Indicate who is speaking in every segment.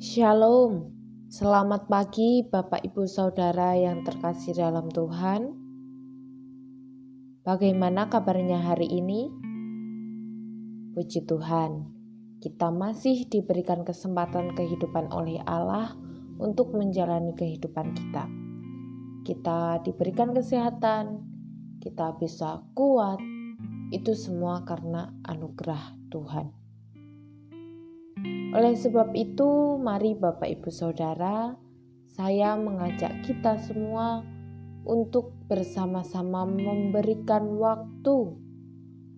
Speaker 1: Shalom, selamat pagi Bapak Ibu Saudara yang terkasih dalam Tuhan. Bagaimana kabarnya hari ini? Puji Tuhan, kita masih diberikan kesempatan kehidupan oleh Allah untuk menjalani kehidupan kita. Kita diberikan kesehatan, kita bisa kuat, itu semua karena anugerah Tuhan. Oleh sebab itu, mari Bapak Ibu Saudara, saya mengajak kita semua untuk bersama-sama memberikan waktu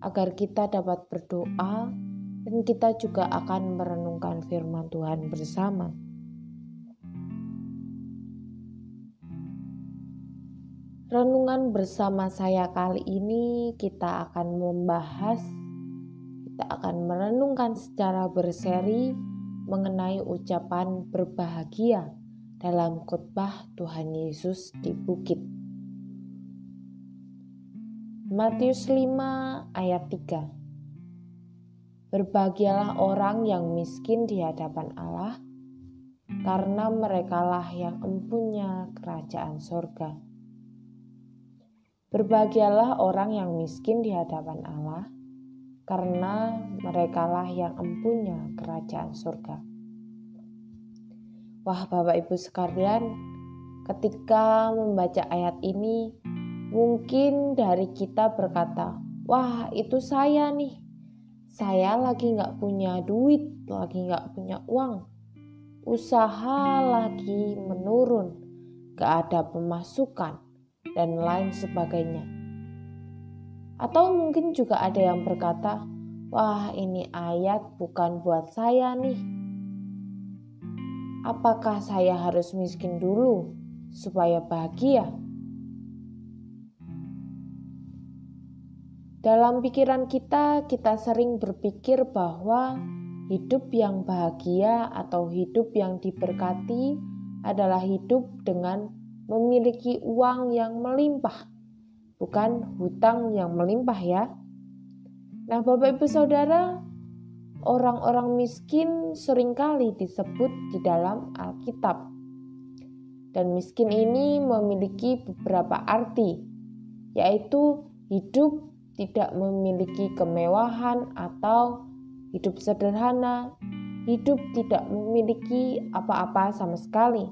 Speaker 1: agar kita dapat berdoa dan kita juga akan merenungkan firman Tuhan bersama. Renungan bersama saya kali ini kita akan membahas kita akan merenungkan secara berseri mengenai ucapan berbahagia dalam khotbah Tuhan Yesus di bukit. Matius 5 ayat 3 Berbahagialah orang yang miskin di hadapan Allah, karena merekalah yang empunya kerajaan sorga. Berbahagialah orang yang miskin di hadapan Allah, karena merekalah yang empunya kerajaan surga. Wah, Bapak Ibu sekalian, ketika membaca ayat ini, mungkin dari kita berkata, "Wah, itu saya nih, saya lagi nggak punya duit, lagi nggak punya uang, usaha lagi menurun, gak ada pemasukan, dan lain sebagainya." Atau mungkin juga ada yang berkata, "Wah, ini ayat bukan buat saya nih." Apakah saya harus miskin dulu supaya bahagia? Dalam pikiran kita, kita sering berpikir bahwa hidup yang bahagia atau hidup yang diberkati adalah hidup dengan memiliki uang yang melimpah bukan hutang yang melimpah ya. Nah, Bapak Ibu Saudara, orang-orang miskin sering kali disebut di dalam Alkitab. Dan miskin ini memiliki beberapa arti, yaitu hidup tidak memiliki kemewahan atau hidup sederhana, hidup tidak memiliki apa-apa sama sekali.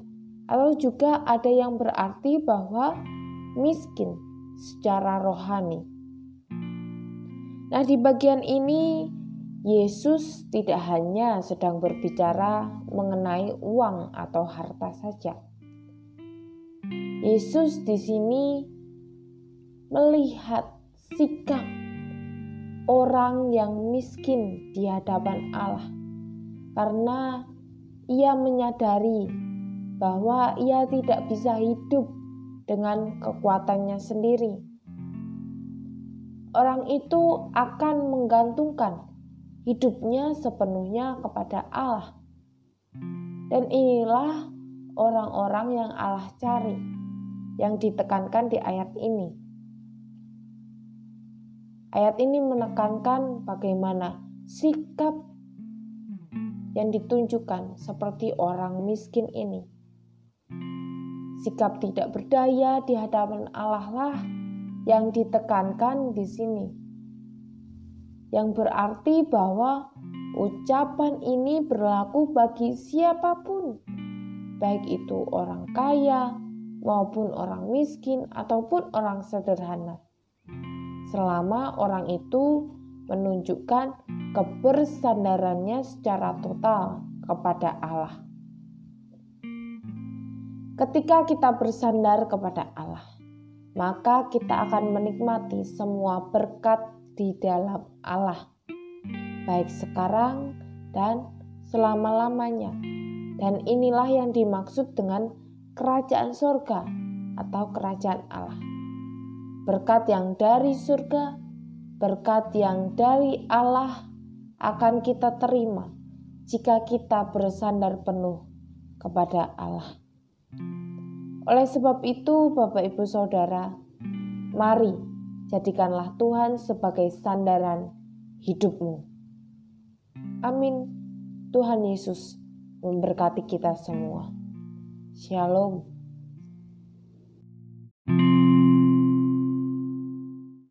Speaker 1: Atau juga ada yang berarti bahwa miskin secara rohani. Nah, di bagian ini Yesus tidak hanya sedang berbicara mengenai uang atau harta saja. Yesus di sini melihat sikap orang yang miskin di hadapan Allah karena ia menyadari bahwa ia tidak bisa hidup dengan kekuatannya sendiri. Orang itu akan menggantungkan hidupnya sepenuhnya kepada Allah. Dan inilah orang-orang yang Allah cari, yang ditekankan di ayat ini. Ayat ini menekankan bagaimana sikap yang ditunjukkan seperti orang miskin ini Sikap tidak berdaya di hadapan Allah lah yang ditekankan di sini. Yang berarti bahwa ucapan ini berlaku bagi siapa pun, baik itu orang kaya maupun orang miskin ataupun orang sederhana. Selama orang itu menunjukkan kebersandarannya secara total kepada Allah Ketika kita bersandar kepada Allah, maka kita akan menikmati semua berkat di dalam Allah, baik sekarang dan selama-lamanya. Dan inilah yang dimaksud dengan kerajaan surga atau kerajaan Allah. Berkat yang dari surga, berkat yang dari Allah akan kita terima jika kita bersandar penuh kepada Allah. Oleh sebab itu, Bapak Ibu Saudara, mari jadikanlah Tuhan sebagai sandaran hidupmu. Amin. Tuhan Yesus memberkati kita semua. Shalom.